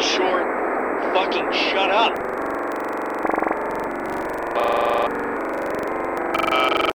short, fucking shut up.